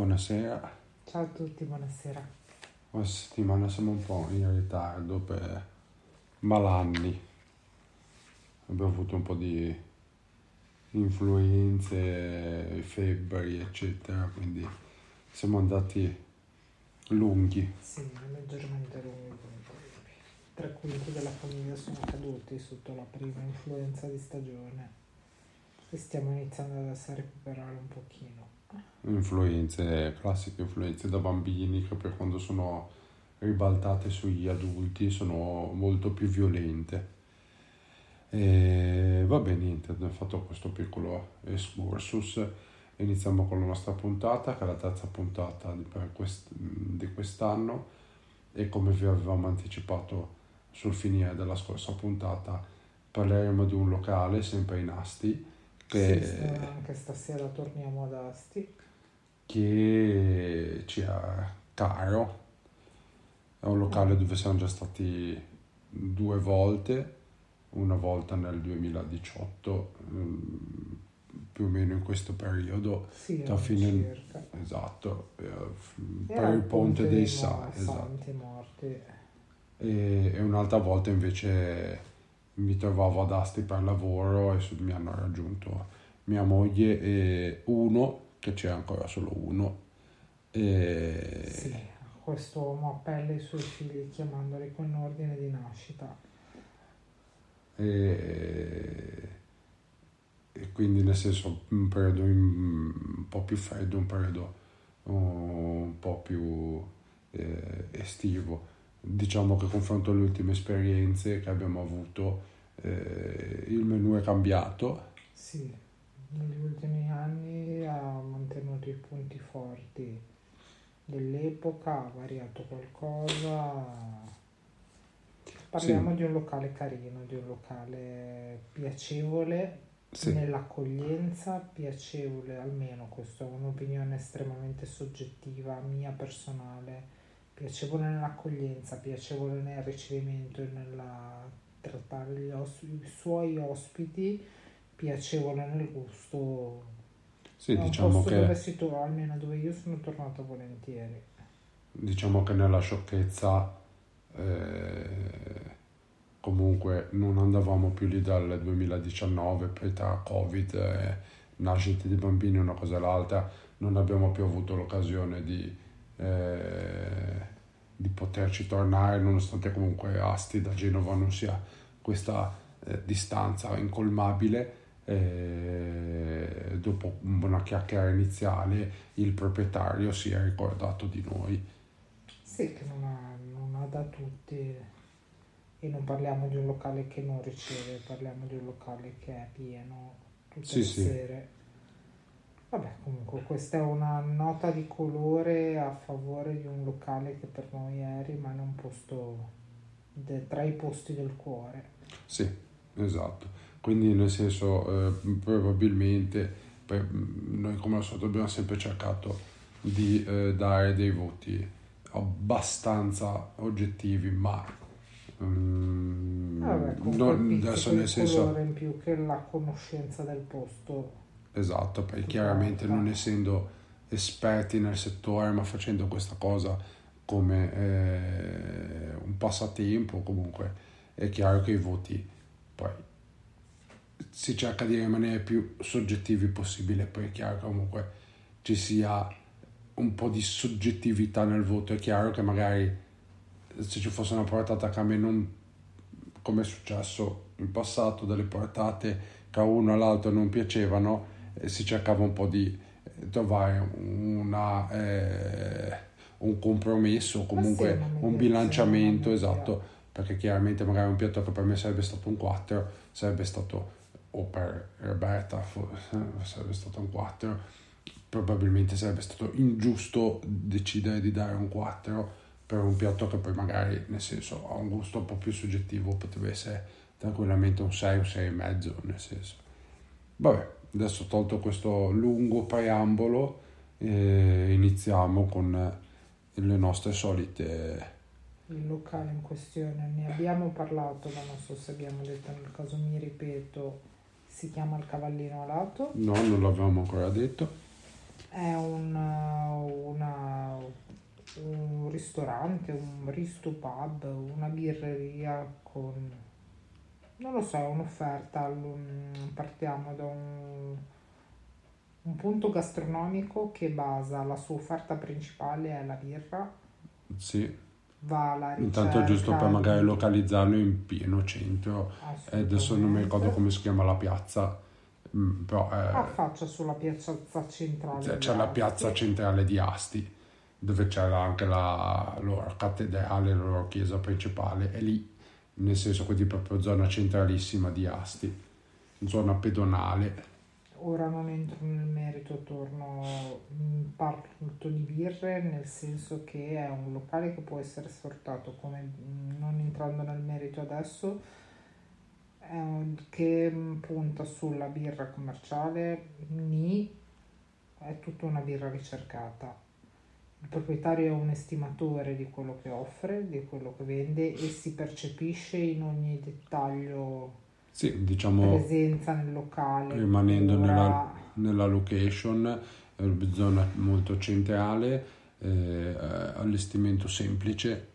Buonasera, Ciao a tutti, buonasera. questa settimana siamo un po' in ritardo per malanni. Abbiamo avuto un po' di influenze, febbri, eccetera, quindi siamo andati lunghi. Sì, leggermente lunghi. Tre quinti della famiglia sono caduti sotto la prima influenza di stagione e stiamo iniziando adesso a recuperare un pochino. Influenze, classiche influenze da bambini che per quando sono ribaltate sugli adulti sono molto più violente. E vabbè, niente, abbiamo fatto questo piccolo excursus. Iniziamo con la nostra puntata, che è la terza puntata di, quest- di quest'anno e come vi avevamo anticipato sul finire della scorsa puntata parleremo di un locale sempre in Asti che, sì, anche stasera torniamo ad Asti. Che ci è caro. È un locale dove siamo già stati due volte, una volta nel 2018, mm, più o meno in questo periodo, Sì, tra fine- circa. esatto, eh, per il ponte dei Sa, esatto. Morti. E, e un'altra volta invece mi trovavo ad Asti per lavoro e mi hanno raggiunto mia moglie e uno, che c'è ancora solo uno, e Sì, quest'uomo appella i suoi figli chiamandoli con ordine di nascita. e, e quindi nel senso un periodo un po' più freddo, un periodo un po' più eh, estivo. Diciamo che confronto alle ultime esperienze che abbiamo avuto, eh, il menù è cambiato, Sì, negli ultimi anni ha mantenuto i punti forti dell'epoca, ha variato qualcosa. Parliamo di un locale carino, di un locale piacevole Sì. nell'accoglienza, piacevole almeno, questa è un'opinione estremamente soggettiva, mia personale, piacevole nell'accoglienza, piacevole nel ricevimento e nel trattare os- i suoi ospiti, piacevole nel gusto. Sì, è diciamo posto che- dove si trova, almeno dove io sono tornata volentieri. diciamo che nella sciocchezza eh, comunque non andavamo più lì dal 2019 poi tra covid e nascite di bambini una cosa e l'altra non abbiamo più avuto l'occasione di, eh, di poterci tornare nonostante comunque Asti da Genova non sia questa eh, distanza incolmabile eh, dopo una chiacchiera iniziale il proprietario si è ricordato di noi Sì, che non ha, non ha da tutti e non parliamo di un locale che non riceve, parliamo di un locale che è pieno tutte Sì, le sì. sere. Vabbè, comunque questa è una nota di colore a favore di un locale che per noi è rimane un posto de- tra i posti del cuore. Sì, esatto. Quindi nel senso, eh, probabilmente per- noi come al solito abbiamo sempre cercato di eh, dare dei voti abbastanza oggettivi, ma mm, non- quel pizzico adesso nel senso in più che la conoscenza del posto. Esatto, perché chiaramente non essendo esperti nel settore, ma facendo questa cosa come eh, un passatempo, comunque è chiaro che i voti poi si cerca di rimanere più soggettivi possibile, poi è chiaro che comunque ci sia un po' di soggettività nel voto. È chiaro che magari se ci fosse una portata che a me non, come è successo in passato, delle portate che a uno all'altro non piacevano, eh, si cercava un po' di eh, trovare una, eh, un compromesso, comunque sì, un bilanciamento, esatto, perché chiaramente magari un piatto che per me sarebbe stato un 4 sarebbe stato, o per Roberta sarebbe stato un 4, probabilmente sarebbe stato ingiusto decidere di dare un 4 per un piatto che poi magari, nel senso, ha un gusto un po' più soggettivo, potrebbe essere tranquillamente un 6 o 6 e mezzo, nel senso. Vabbè, adesso tolto questo lungo preambolo, eh, iniziamo con le nostre solite... Il locale in questione ne abbiamo parlato, ma non so se abbiamo detto nel caso mi ripeto, si chiama il Cavallino Alato. No, non l'avevamo ancora detto. È un, una, un ristorante, un risto pub, una birreria con... non lo so, è un'offerta. Partiamo da un, un punto gastronomico che basa la sua offerta principale è la birra. Sì, Va alla ricerca intanto giusto per magari localizzarlo in pieno centro. Adesso non mi ricordo come si chiama la piazza, mm, però è- affaccia sulla piazza centrale. C'è, c'è la piazza centrale di Asti, dove c'era anche la loro cattedrale, la loro chiesa principale, è lì, nel senso quindi proprio zona centralissima di Asti, zona pedonale. Ora non entro nel merito, torno, mm, parlo di birre nel senso che è un locale che può essere sfruttato come, mm, non entrando nel merito adesso, che mm, punta sulla birra commerciale, ni, è tutta una birra ricercata. Il proprietario è un estimatore di quello che offre, di quello che vende e si percepisce in ogni dettaglio Sì, diciamo presenza nel locale. rimanendo cura. nella, nella location, è zona molto centrale, eh, allestimento semplice,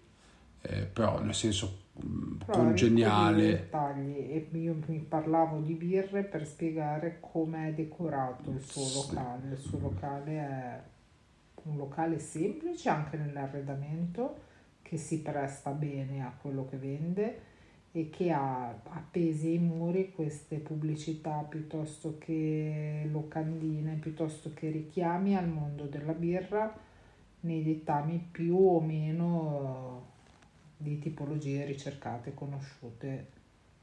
eh, però nel senso mm, Però congeniale. dettagli e io mi parlavo di birre per spiegare come è decorato il suo Sì. locale. Il suo locale è un locale semplice anche nell'arredamento che si presta bene a quello che vende e che ha appesi ai muri queste pubblicità piuttosto che locandine, piuttosto che richiami al mondo della birra nei dettami più o meno di tipologie ricercate, conosciute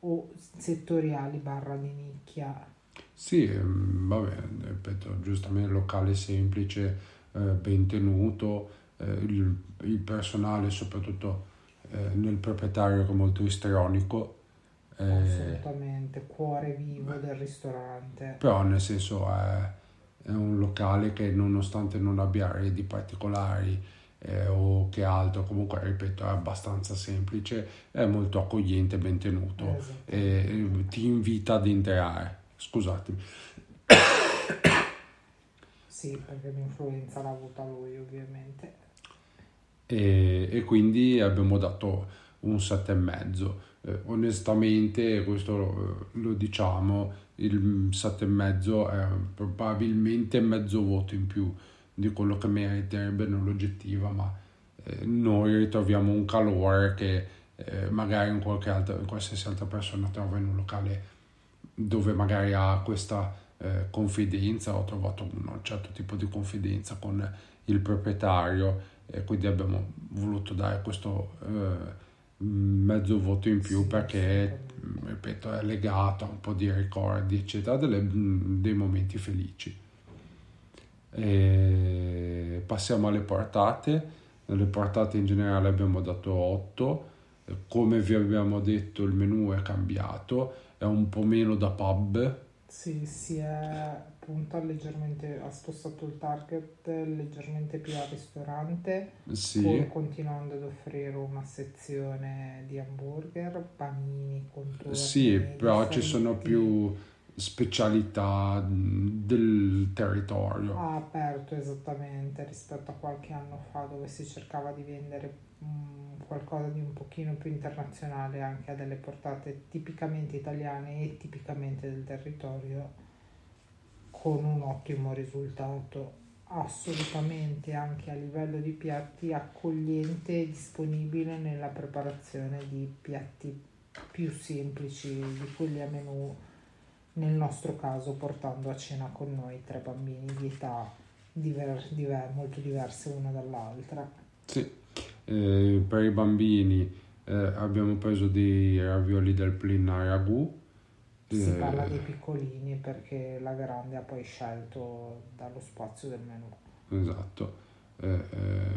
o settoriali barra di nicchia. Sì, ehm, vabbè, ripeto, giustamente locale semplice, eh, ben tenuto, eh, il, il personale soprattutto eh, nel proprietario che è molto istrionico, eh, Assolutamente, cuore vivo del ristorante. però nel senso è, è un locale che nonostante non abbia arredi particolari eh, o che altro, comunque ripeto è abbastanza semplice, è molto accogliente, ben tenuto Esatto. e eh, ti invita ad entrare. Scusatemi. Sì, perché l'influenza l'ha avuta lui ovviamente. E, e quindi abbiamo dato un 7,5. Eh, onestamente, questo lo, lo diciamo, il 7,5 è probabilmente mezzo voto in più di quello che meriterebbe nell'oggettiva, ma eh, noi ritroviamo un calore che eh, magari in, qualche altra, in qualsiasi altra persona trova in un locale dove magari ha questa eh, confidenza, ho trovato un certo tipo di confidenza con il proprietario e quindi abbiamo voluto dare questo eh, mezzo voto in più perché, assolutamente. ripeto, è legato a un po' di ricordi, eccetera, delle- dei momenti felici. E passiamo alle portate. Nelle portate in generale abbiamo dato 8. Come vi abbiamo detto, il menù è cambiato, è un po' meno da pub, Sì, si è punta leggermente, ha spostato il target leggermente più al ristorante, sì. pur continuando ad offrire una sezione di hamburger, panini, contorni. Sì, però ci sono più specialità del territorio. Ha aperto esattamente rispetto a qualche anno fa dove si cercava di vendere qualcosa di un pochino più internazionale anche a delle portate tipicamente italiane e tipicamente del territorio con un ottimo risultato. assolutamente anche a livello di piatti accogliente e disponibile nella preparazione di piatti più semplici di quelli a menù nel nostro caso portando a cena con noi tre bambini di età diver- diver- molto diverse una dall'altra. Sì, eh, per i bambini eh, abbiamo preso dei ravioli del Plina Ragù. Si eh, parla dei piccolini perché la grande ha poi scelto dallo spazio del menù. Esatto, eh, eh,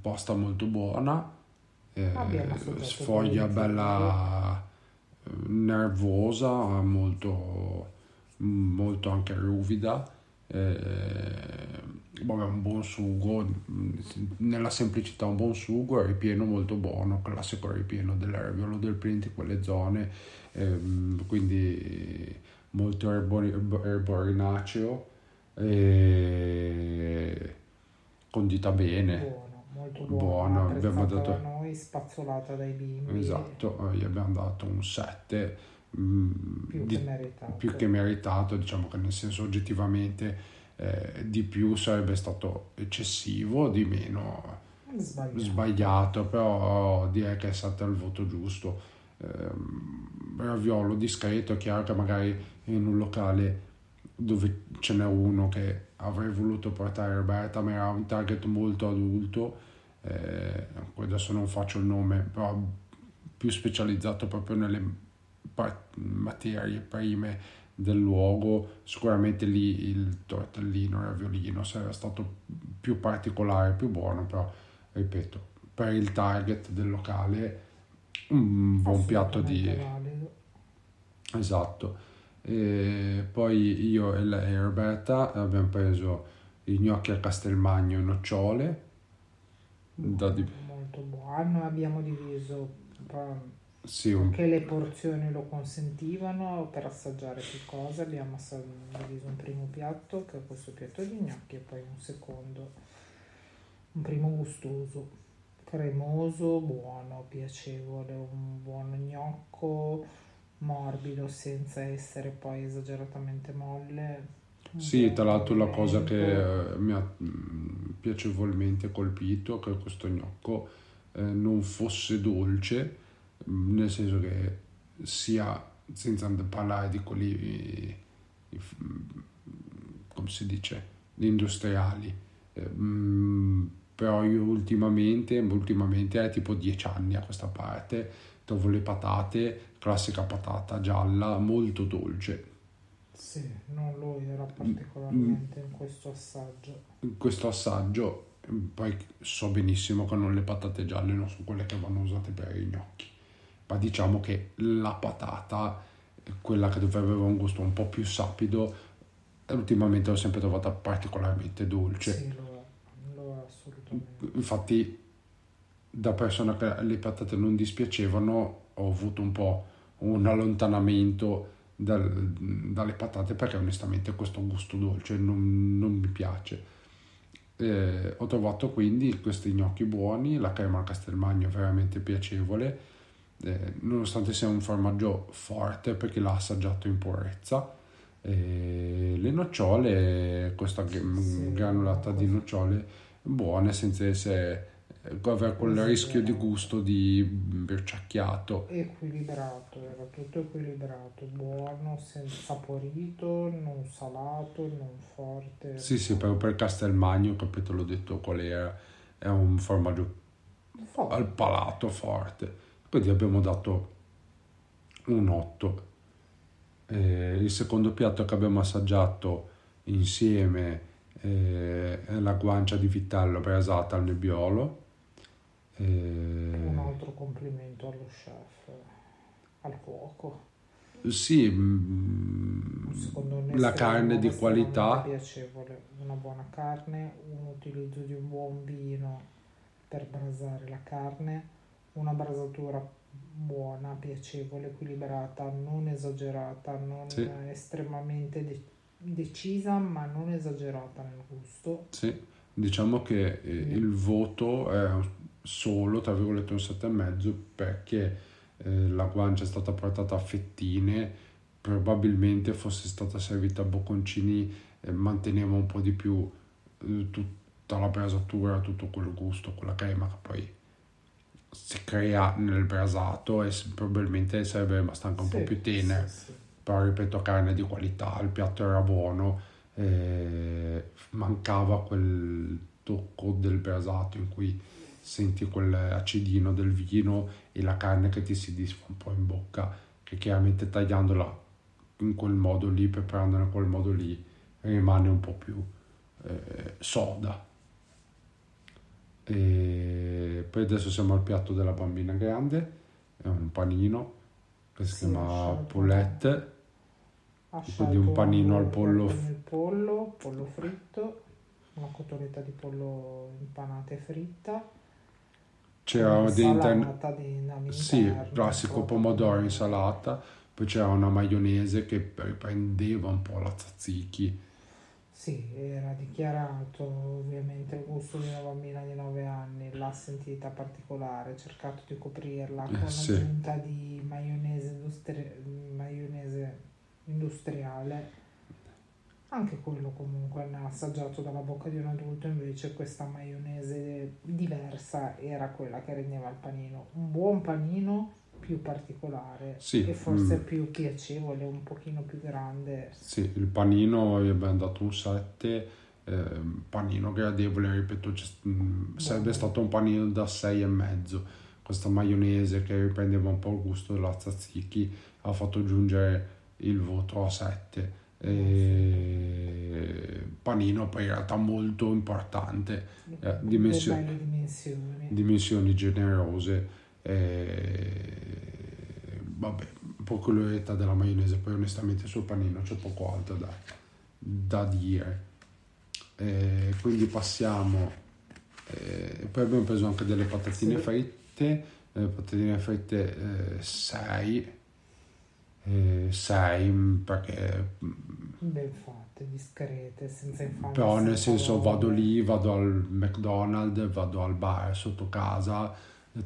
pasta molto buona, eh, assaggiato sfoglia bella eh, nervosa, molto, molto anche ruvida, eh, vabbè, un buon sugo, nella semplicità un buon sugo, ripieno molto buono, classico ripieno dell'erbiolo del Print in quelle zone, ehm, quindi molto erbori- erborinaceo e condita bene. Buono, molto Buono, buono. abbiamo dato- da noi, spazzolata dai bimbi. Esatto, eh, gli abbiamo dato un 7 mm, Più di- che più che meritato, diciamo che nel senso oggettivamente eh, di più sarebbe stato eccessivo, di meno Sbagliato. sbagliato, però direi che è stato il voto giusto. Ehm, raviolo discreto, è chiaro che magari in un locale dove ce n'è uno che avrei voluto portare Roberta, ma era un target molto adulto, eh, adesso non faccio il nome, però più specializzato proprio nelle materie prime del luogo, sicuramente lì il tortellino, il raviolino sarebbe stato più particolare, più buono, però ripeto, per il target del locale un buon piatto di... Valido. Esatto. E poi io e, lei, e Roberta abbiamo preso i gnocchi al castelmagno e nocciole. Da di- Molto buono. Abbiamo diviso sì, un- che le porzioni lo consentivano per assaggiare più cose. Abbiamo assa- diviso un primo piatto, che è questo piatto di gnocchi, e poi un secondo, un primo gustoso, cremoso, buono, piacevole, un buon gnocco morbido senza essere poi esageratamente molle. Sì, tra l'altro la cosa che eh, mi ha mm, piacevolmente colpito è che questo gnocco eh, non fosse dolce, nel senso che sia, senza parlare di quelli, mm, come si dice, gli industriali, eh, mm, però io ultimamente, ultimamente è tipo 10 anni a questa parte, trovo le patate, classica patata gialla, molto dolce. Sì, non lo era particolarmente in questo assaggio. in questo assaggio poi so benissimo che non le patate gialle non sono quelle che vanno usate per i gnocchi ma diciamo che la patata quella che dovrebbe avere un gusto un po' più sapido ultimamente l'ho sempre trovata particolarmente dolce Sì, lo lo assolutamente. infatti da persona che le patate non dispiacevano ho avuto un po' un allontanamento dal- dalle patate perché onestamente questo gusto dolce non, non mi piace Eh, ho trovato quindi questi gnocchi buoni la crema al castelmagno veramente piacevole eh, nonostante sia un formaggio forte perché l'ha assaggiato in purezza e le nocciole questa gr- Sì, granulata di cosa- nocciole buone senza essere eh, avere quel Esagerato. rischio di gusto di birciacchiato Equilibrato, era tutto equilibrato, buono, saporito, non salato, non forte. sì sì però per Castelmagno capito l'ho detto qual era è un formaggio Forte. al palato forte quindi abbiamo dato un 8 Eh, il secondo piatto che abbiamo assaggiato insieme eh, è la guancia di vitello brasata al nebbiolo. Eh, Un altro complimento allo chef, al cuoco. sì mm, Secondo me la carne di qualità. piacevole, una buona carne, un utilizzo di un buon vino per brasare la carne, una brasatura buona, piacevole, equilibrata, non esagerata, non Sì. estremamente de- decisa, ma non esagerata nel gusto. Sì, diciamo che eh, il voto è solo, tra virgolette, un 7,5 perché eh, la guancia è stata portata a fettine, probabilmente fosse stata servita a bocconcini, eh, manteneva un po' di più eh, tutta la brasatura, tutto quel gusto, quella crema che poi si crea nel brasato e probabilmente sarebbe rimasta anche un Sì, po' più tenera, sì, sì. però ripeto carne di qualità, il piatto era buono, eh, mancava quel tocco del brasato in cui senti quell'acidino del vino e la carne che ti si disfa un po' in bocca, che chiaramente tagliandola in quel modo lì, preparandola in quel modo lì, rimane un po' più eh, soda. E poi adesso siamo al piatto della bambina grande, è un panino che si Sì, chiama poulette, Quindi un panino al pollo il pollo, pollo fritto, una cotoletta di pollo impanata e fritta, c'era una insalata di all'interno, Sì, classico po' pomodoro, insalata, poi c'era una maionese che riprendeva un po' la tzatziki. Sì, era dichiarato ovviamente il gusto di una bambina di 9 anni, l'ha sentita particolare, ha cercato di coprirla con Eh, sì. l'aggiunta di maionese, industri- maionese industriale. Anche quello comunque ne ha assaggiato dalla bocca di un adulto, invece questa maionese diversa era quella che rendeva il panino. Un buon panino più particolare Sì, e forse mm. più piacevole, un pochino più grande. Sì, il panino gli abbiamo dato un 7, ehm, panino gradevole, ripeto, mm, sarebbe stato un panino da 6 e mezzo. Questa maionese che riprendeva un po' il gusto della tzatziki ha fatto giungere il voto a 7. E... Panino poi in realtà molto importante, eh, dimensioni. dimensioni generose. E... Vabbè, un po' coloretta della maionese, poi onestamente sul panino c'è poco altro da, da dire. E quindi passiamo, eh, poi abbiamo preso anche delle patatine Sì. fritte, le patatine fritte 6, 6 perché mm, Ben fatte, discrete, senza infamia. però nel senso vado lì, vado al McDonald's, vado al bar sotto casa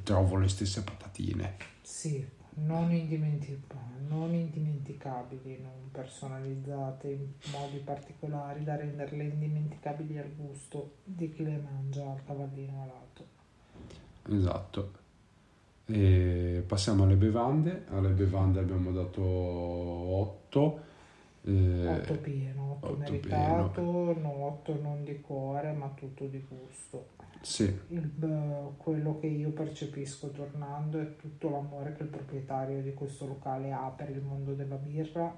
trovo le stesse patatine. Sì, non, indimentica- non indimenticabili, non personalizzate in modi particolari da renderle indimenticabili al gusto di chi le mangia al cavallino alato. Esatto. E passiamo alle bevande. Alle bevande abbiamo dato 8. 8 pieno, 8 otto meritato, no, 8 non di cuore, ma tutto di gusto. Sì, Il, b- quello che io percepisco tornando è tutto l'amore che il proprietario di questo locale ha per il mondo della birra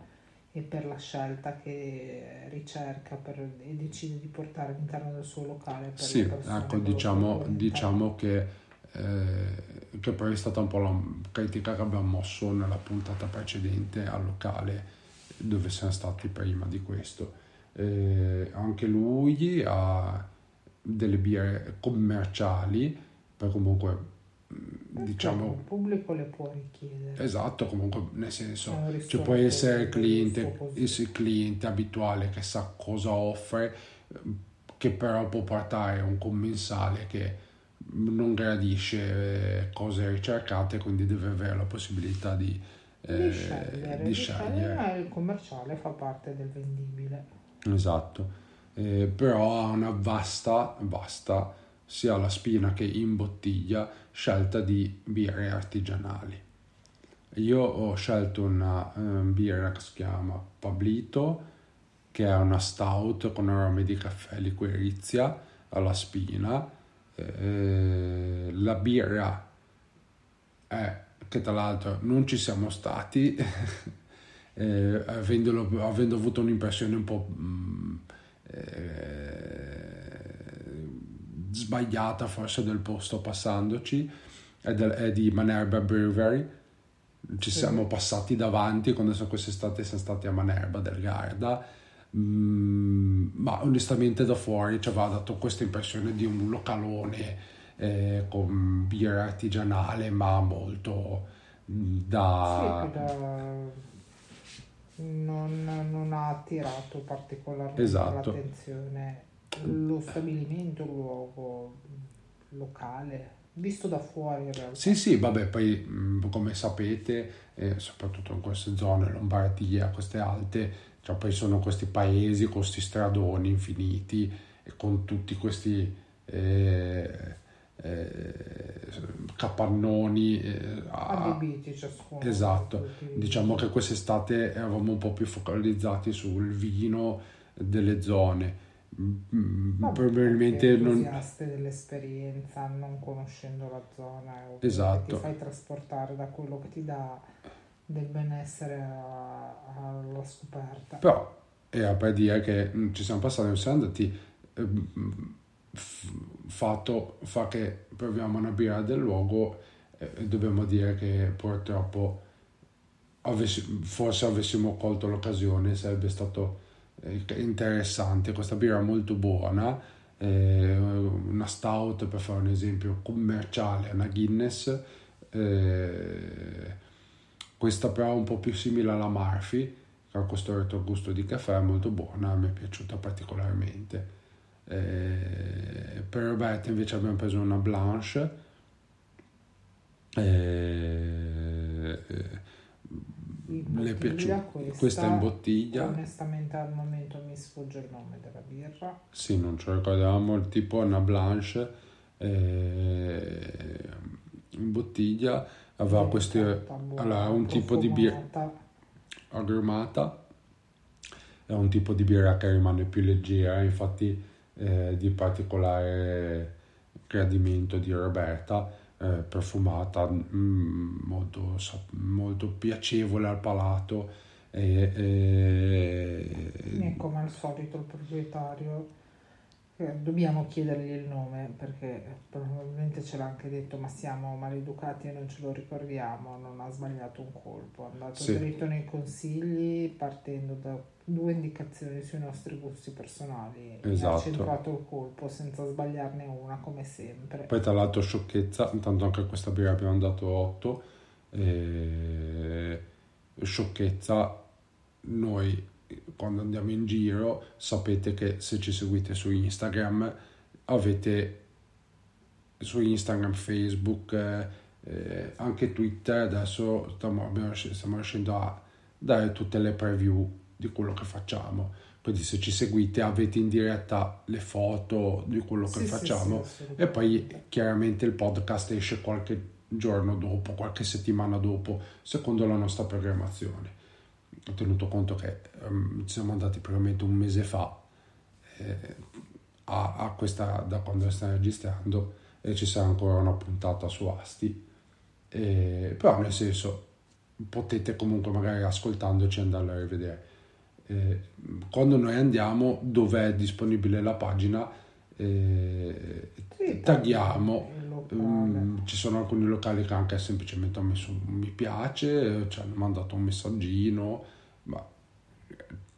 e per la scelta che ricerca per- e decide di portare all'interno del suo locale. Per sì, ecco, diciamo, diciamo che, eh, che poi è stata un po' la critica che abbiamo mosso nella puntata precedente al locale dove siamo stati prima di questo. Eh, anche lui ha delle birre commerciali, poi comunque mh, diciamo il pubblico le può richiedere. Esatto, comunque nel senso ci ristorante può essere il cliente, il cliente abituale che sa cosa offre, ehm, che però può portare un commensale che non gradisce eh, cose ricercate, quindi deve avere la possibilità di, eh, di scegliere, di scegliere. ma il commerciale fa parte del vendibile. Esatto, Eh, però ha una vasta, vasta, sia la spina che in bottiglia, scelta di birre artigianali. Io ho scelto una eh, birra che si chiama Pablito, che è una stout con arome di caffè liquirizia alla spina. Eh, la birra è che tra l'altro non ci siamo stati, eh, avendolo- avendo avuto un'impressione un po' mm, eh, sbagliata forse del posto passandoci, è, del- è di Manerba Brewery. Ci siamo passati davanti quando quest'estate siamo stati a Manerba del Garda. Mm, ma onestamente da fuori ci aveva dato questa impressione di un localone eh, con birra artigianale, ma molto mm, da. Sì, da- non, non ha attirato particolarmente Esatto. l'attenzione lo stabilimento, il luogo locale, visto da fuori in realtà. Sì, sì, vabbè, poi mh, come sapete, eh, soprattutto in queste zone, Lombardia, queste alte, cioè poi sono questi paesi con questi stradoni infiniti e con tutti questi eh, eh, capannoni eh, a- Adibiti ciascuno. Esatto, diciamo che quest'estate eravamo un po' più focalizzati sul vino delle zone. Mm, Vabbè, Probabilmente perché non... dell'esperienza, non conoscendo la zona, ovviamente Esatto. ti fai trasportare da quello che ti dà del benessere a- alla scoperta. Però era per dire che mm, ci siamo passati, siamo andati, eh, mm, fatto, fa che proviamo una birra del luogo e dobbiamo dire che purtroppo avessi- forse avessimo colto l'occasione sarebbe stato eh, interessante, questa birra molto buona, eh, una stout per fare un esempio commerciale, una Guinness, eh, questa però è un po' più simile alla Murphy, che ha questo retrogusto di caffè, molto buona, mi è piaciuta particolarmente. Eh, per Roberta invece abbiamo preso una Blanche, eh, eh, le è piaciuta. Questa in bottiglia. Onestamente al momento mi sfugge il nome della birra. Sì, non ce lo ricordiamo, il tipo una Blanche eh, in bottiglia, aveva buona, allora, un tipo di birra agrumata, è un tipo di birra che rimane più leggera, infatti eh, di particolare gradimento di Roberta, eh, profumata, mm, molto, molto piacevole al palato. E, e- E come al solito il proprietario, dobbiamo chiedergli il nome perché probabilmente ce l'ha anche detto, ma siamo maleducati e non ce lo ricordiamo, non ha sbagliato un colpo, è andato Sì. dritto nei consigli partendo da due indicazioni sui nostri gusti personali, e Esatto. ha centrato il colpo senza sbagliarne una come sempre. Poi tra l'altro sciocchezza, intanto anche a questa birra abbiamo dato 8, sciocchezza, noi quando andiamo in giro sapete che se ci seguite su Instagram avete su Instagram, Facebook, eh, anche Twitter, adesso stiamo, abbiamo- stiamo riuscendo a dare tutte le preview di quello che facciamo. Quindi se ci seguite avete in diretta le foto di quello che Sì, sì, facciamo sì, e poi chiaramente il podcast esce qualche giorno dopo, qualche settimana dopo, secondo la nostra programmazione. Ho tenuto conto che ci siamo andati probabilmente un mese fa eh, a, a questa, da quando stiamo registrando e ci sarà ancora una puntata su Asti. Eh, però nel senso potete comunque magari ascoltandoci andare a rivedere. Eh, quando noi andiamo, dove è disponibile la pagina, eh, Sì, il locale. Mm, ci sono alcuni locali che anche semplicemente hanno messo un mi piace, ci hanno mandato un messaggino, ma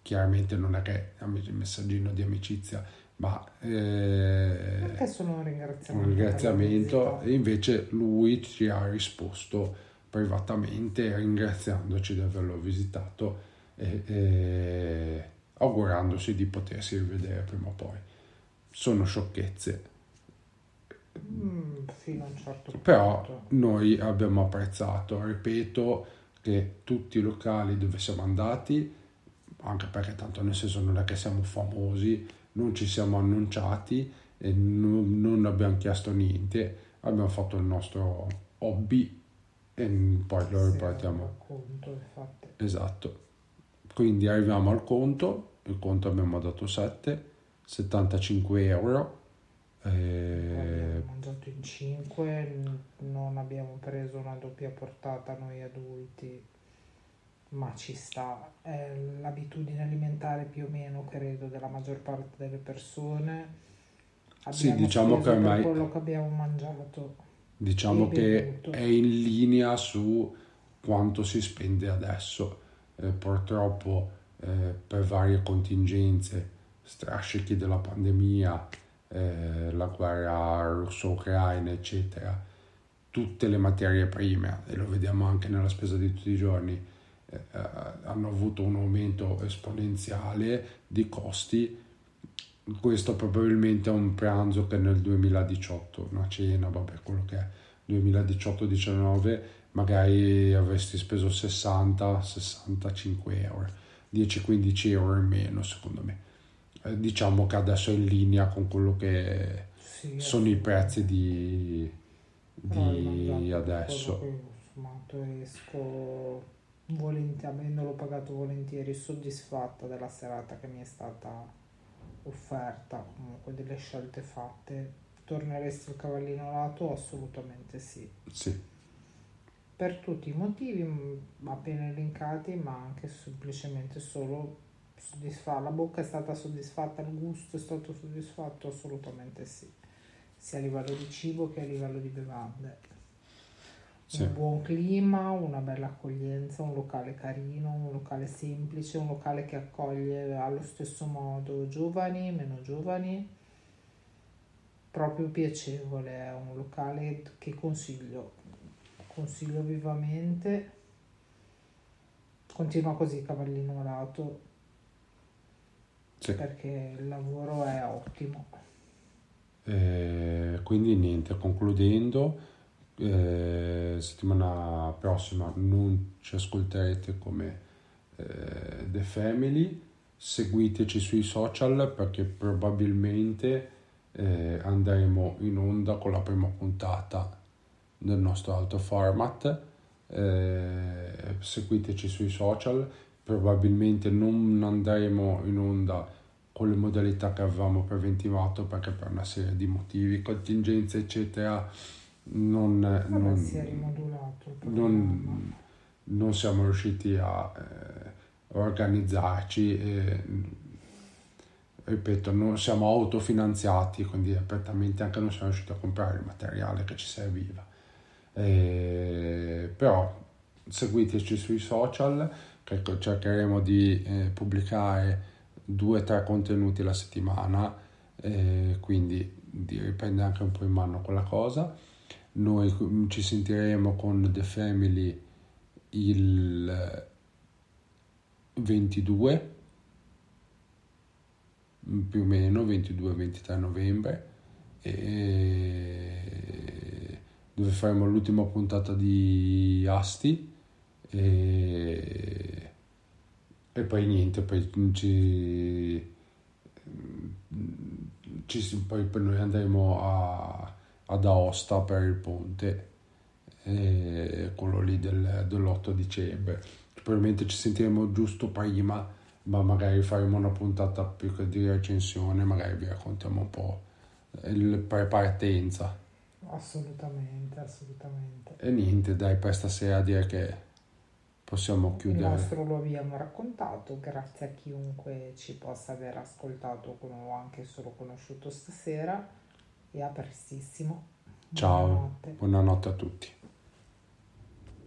chiaramente non è che è un messaggino di amicizia, ma eh, Perché sono un ringraziamento. un ringraziamento e invece lui ci ha risposto privatamente ringraziandoci di averlo visitato e, e augurandosi di potersi rivedere prima o poi. Sono sciocchezze, Mm, fino a un certo punto. però noi abbiamo apprezzato, ripeto, che tutti i locali dove siamo andati, anche perché tanto nel senso non è che siamo famosi, non ci siamo annunciati e non, non abbiamo chiesto niente, abbiamo fatto il nostro hobby e poi lo conto, infatti. Esatto. Quindi arriviamo al conto, il conto abbiamo dato 7, 75 euro. eh, Abbiamo mangiato in 5, non abbiamo preso una doppia portata noi adulti, ma ci sta. È l'abitudine alimentare più o meno, credo, della maggior parte delle persone. Sì, Abbiamo diciamo speso che ormai- quello che abbiamo mangiato. Diciamo che è in linea su quanto si spende adesso. Eh, purtroppo eh, per varie contingenze, strascichi della pandemia, eh, la guerra russo-ucraina, eccetera, tutte le materie prime, e lo vediamo anche nella spesa di tutti i giorni, eh, eh, hanno avuto un aumento esponenziale di costi questo probabilmente è un pranzo che nel 2018, una cena, vabbè, quello che è 2018-19, magari avresti speso 60-65 euro, 10-15 euro in meno secondo me. Eh, diciamo che adesso è in linea con quello che Sì, sono i prezzi di, di adesso. che, insomma, esco volentieri, avendolo pagato volentieri, soddisfatta della serata che mi è stata offerta, comunque delle scelte fatte. Torneresti al cavallino lato? Assolutamente sì. Sì, Per tutti i motivi appena elencati, ma anche semplicemente solo soddisfa- la bocca è stata soddisfatta, il gusto è stato soddisfatto? Assolutamente sì, sia a livello di cibo che a livello di bevande. sì. Un buon clima, una bella accoglienza, un locale carino, un locale semplice, un locale che accoglie allo stesso modo giovani, meno giovani. Proprio piacevole, è un locale che consiglio, consiglio vivamente. Continua così Cavallino Lato sì. perché il lavoro è ottimo. Eh, quindi niente, concludendo, eh, settimana prossima non ci ascolterete come eh, The Family, seguiteci sui social perché probabilmente eh, andremo in onda con la prima puntata del nostro alto format. Eh, seguiteci sui social, probabilmente non andremo in onda con le modalità che avevamo preventivato perché per una serie di motivi, contingenze eccetera non, non, si è rimodulato non, non siamo riusciti a eh, organizzarci e, ripeto non siamo autofinanziati quindi apertamente anche non siamo riusciti a comprare il materiale che ci serviva. Eh, però seguiteci sui social che cercheremo di eh, pubblicare due o tre contenuti alla settimana eh, quindi di riprendere anche un po' in mano quella cosa. Noi mm, ci sentiremo con The Family il 22 mm, più o meno 22-23 novembre. E dove faremo l'ultima puntata di Asti. E, e poi niente poi ci, ci poi, noi andremo a, ad Aosta per il ponte quello lì del, dell'8 dicembre probabilmente ci sentiremo giusto prima ma magari faremo una puntata più che di recensione magari vi raccontiamo un po' il pre-partenza Assolutamente, assolutamente. e niente dai per stasera direi che possiamo Il chiudere nostro lo abbiamo raccontato, grazie a chiunque ci possa aver ascoltato o anche solo conosciuto stasera e a prestissimo. ciao Buonanotte. buonanotte a tutti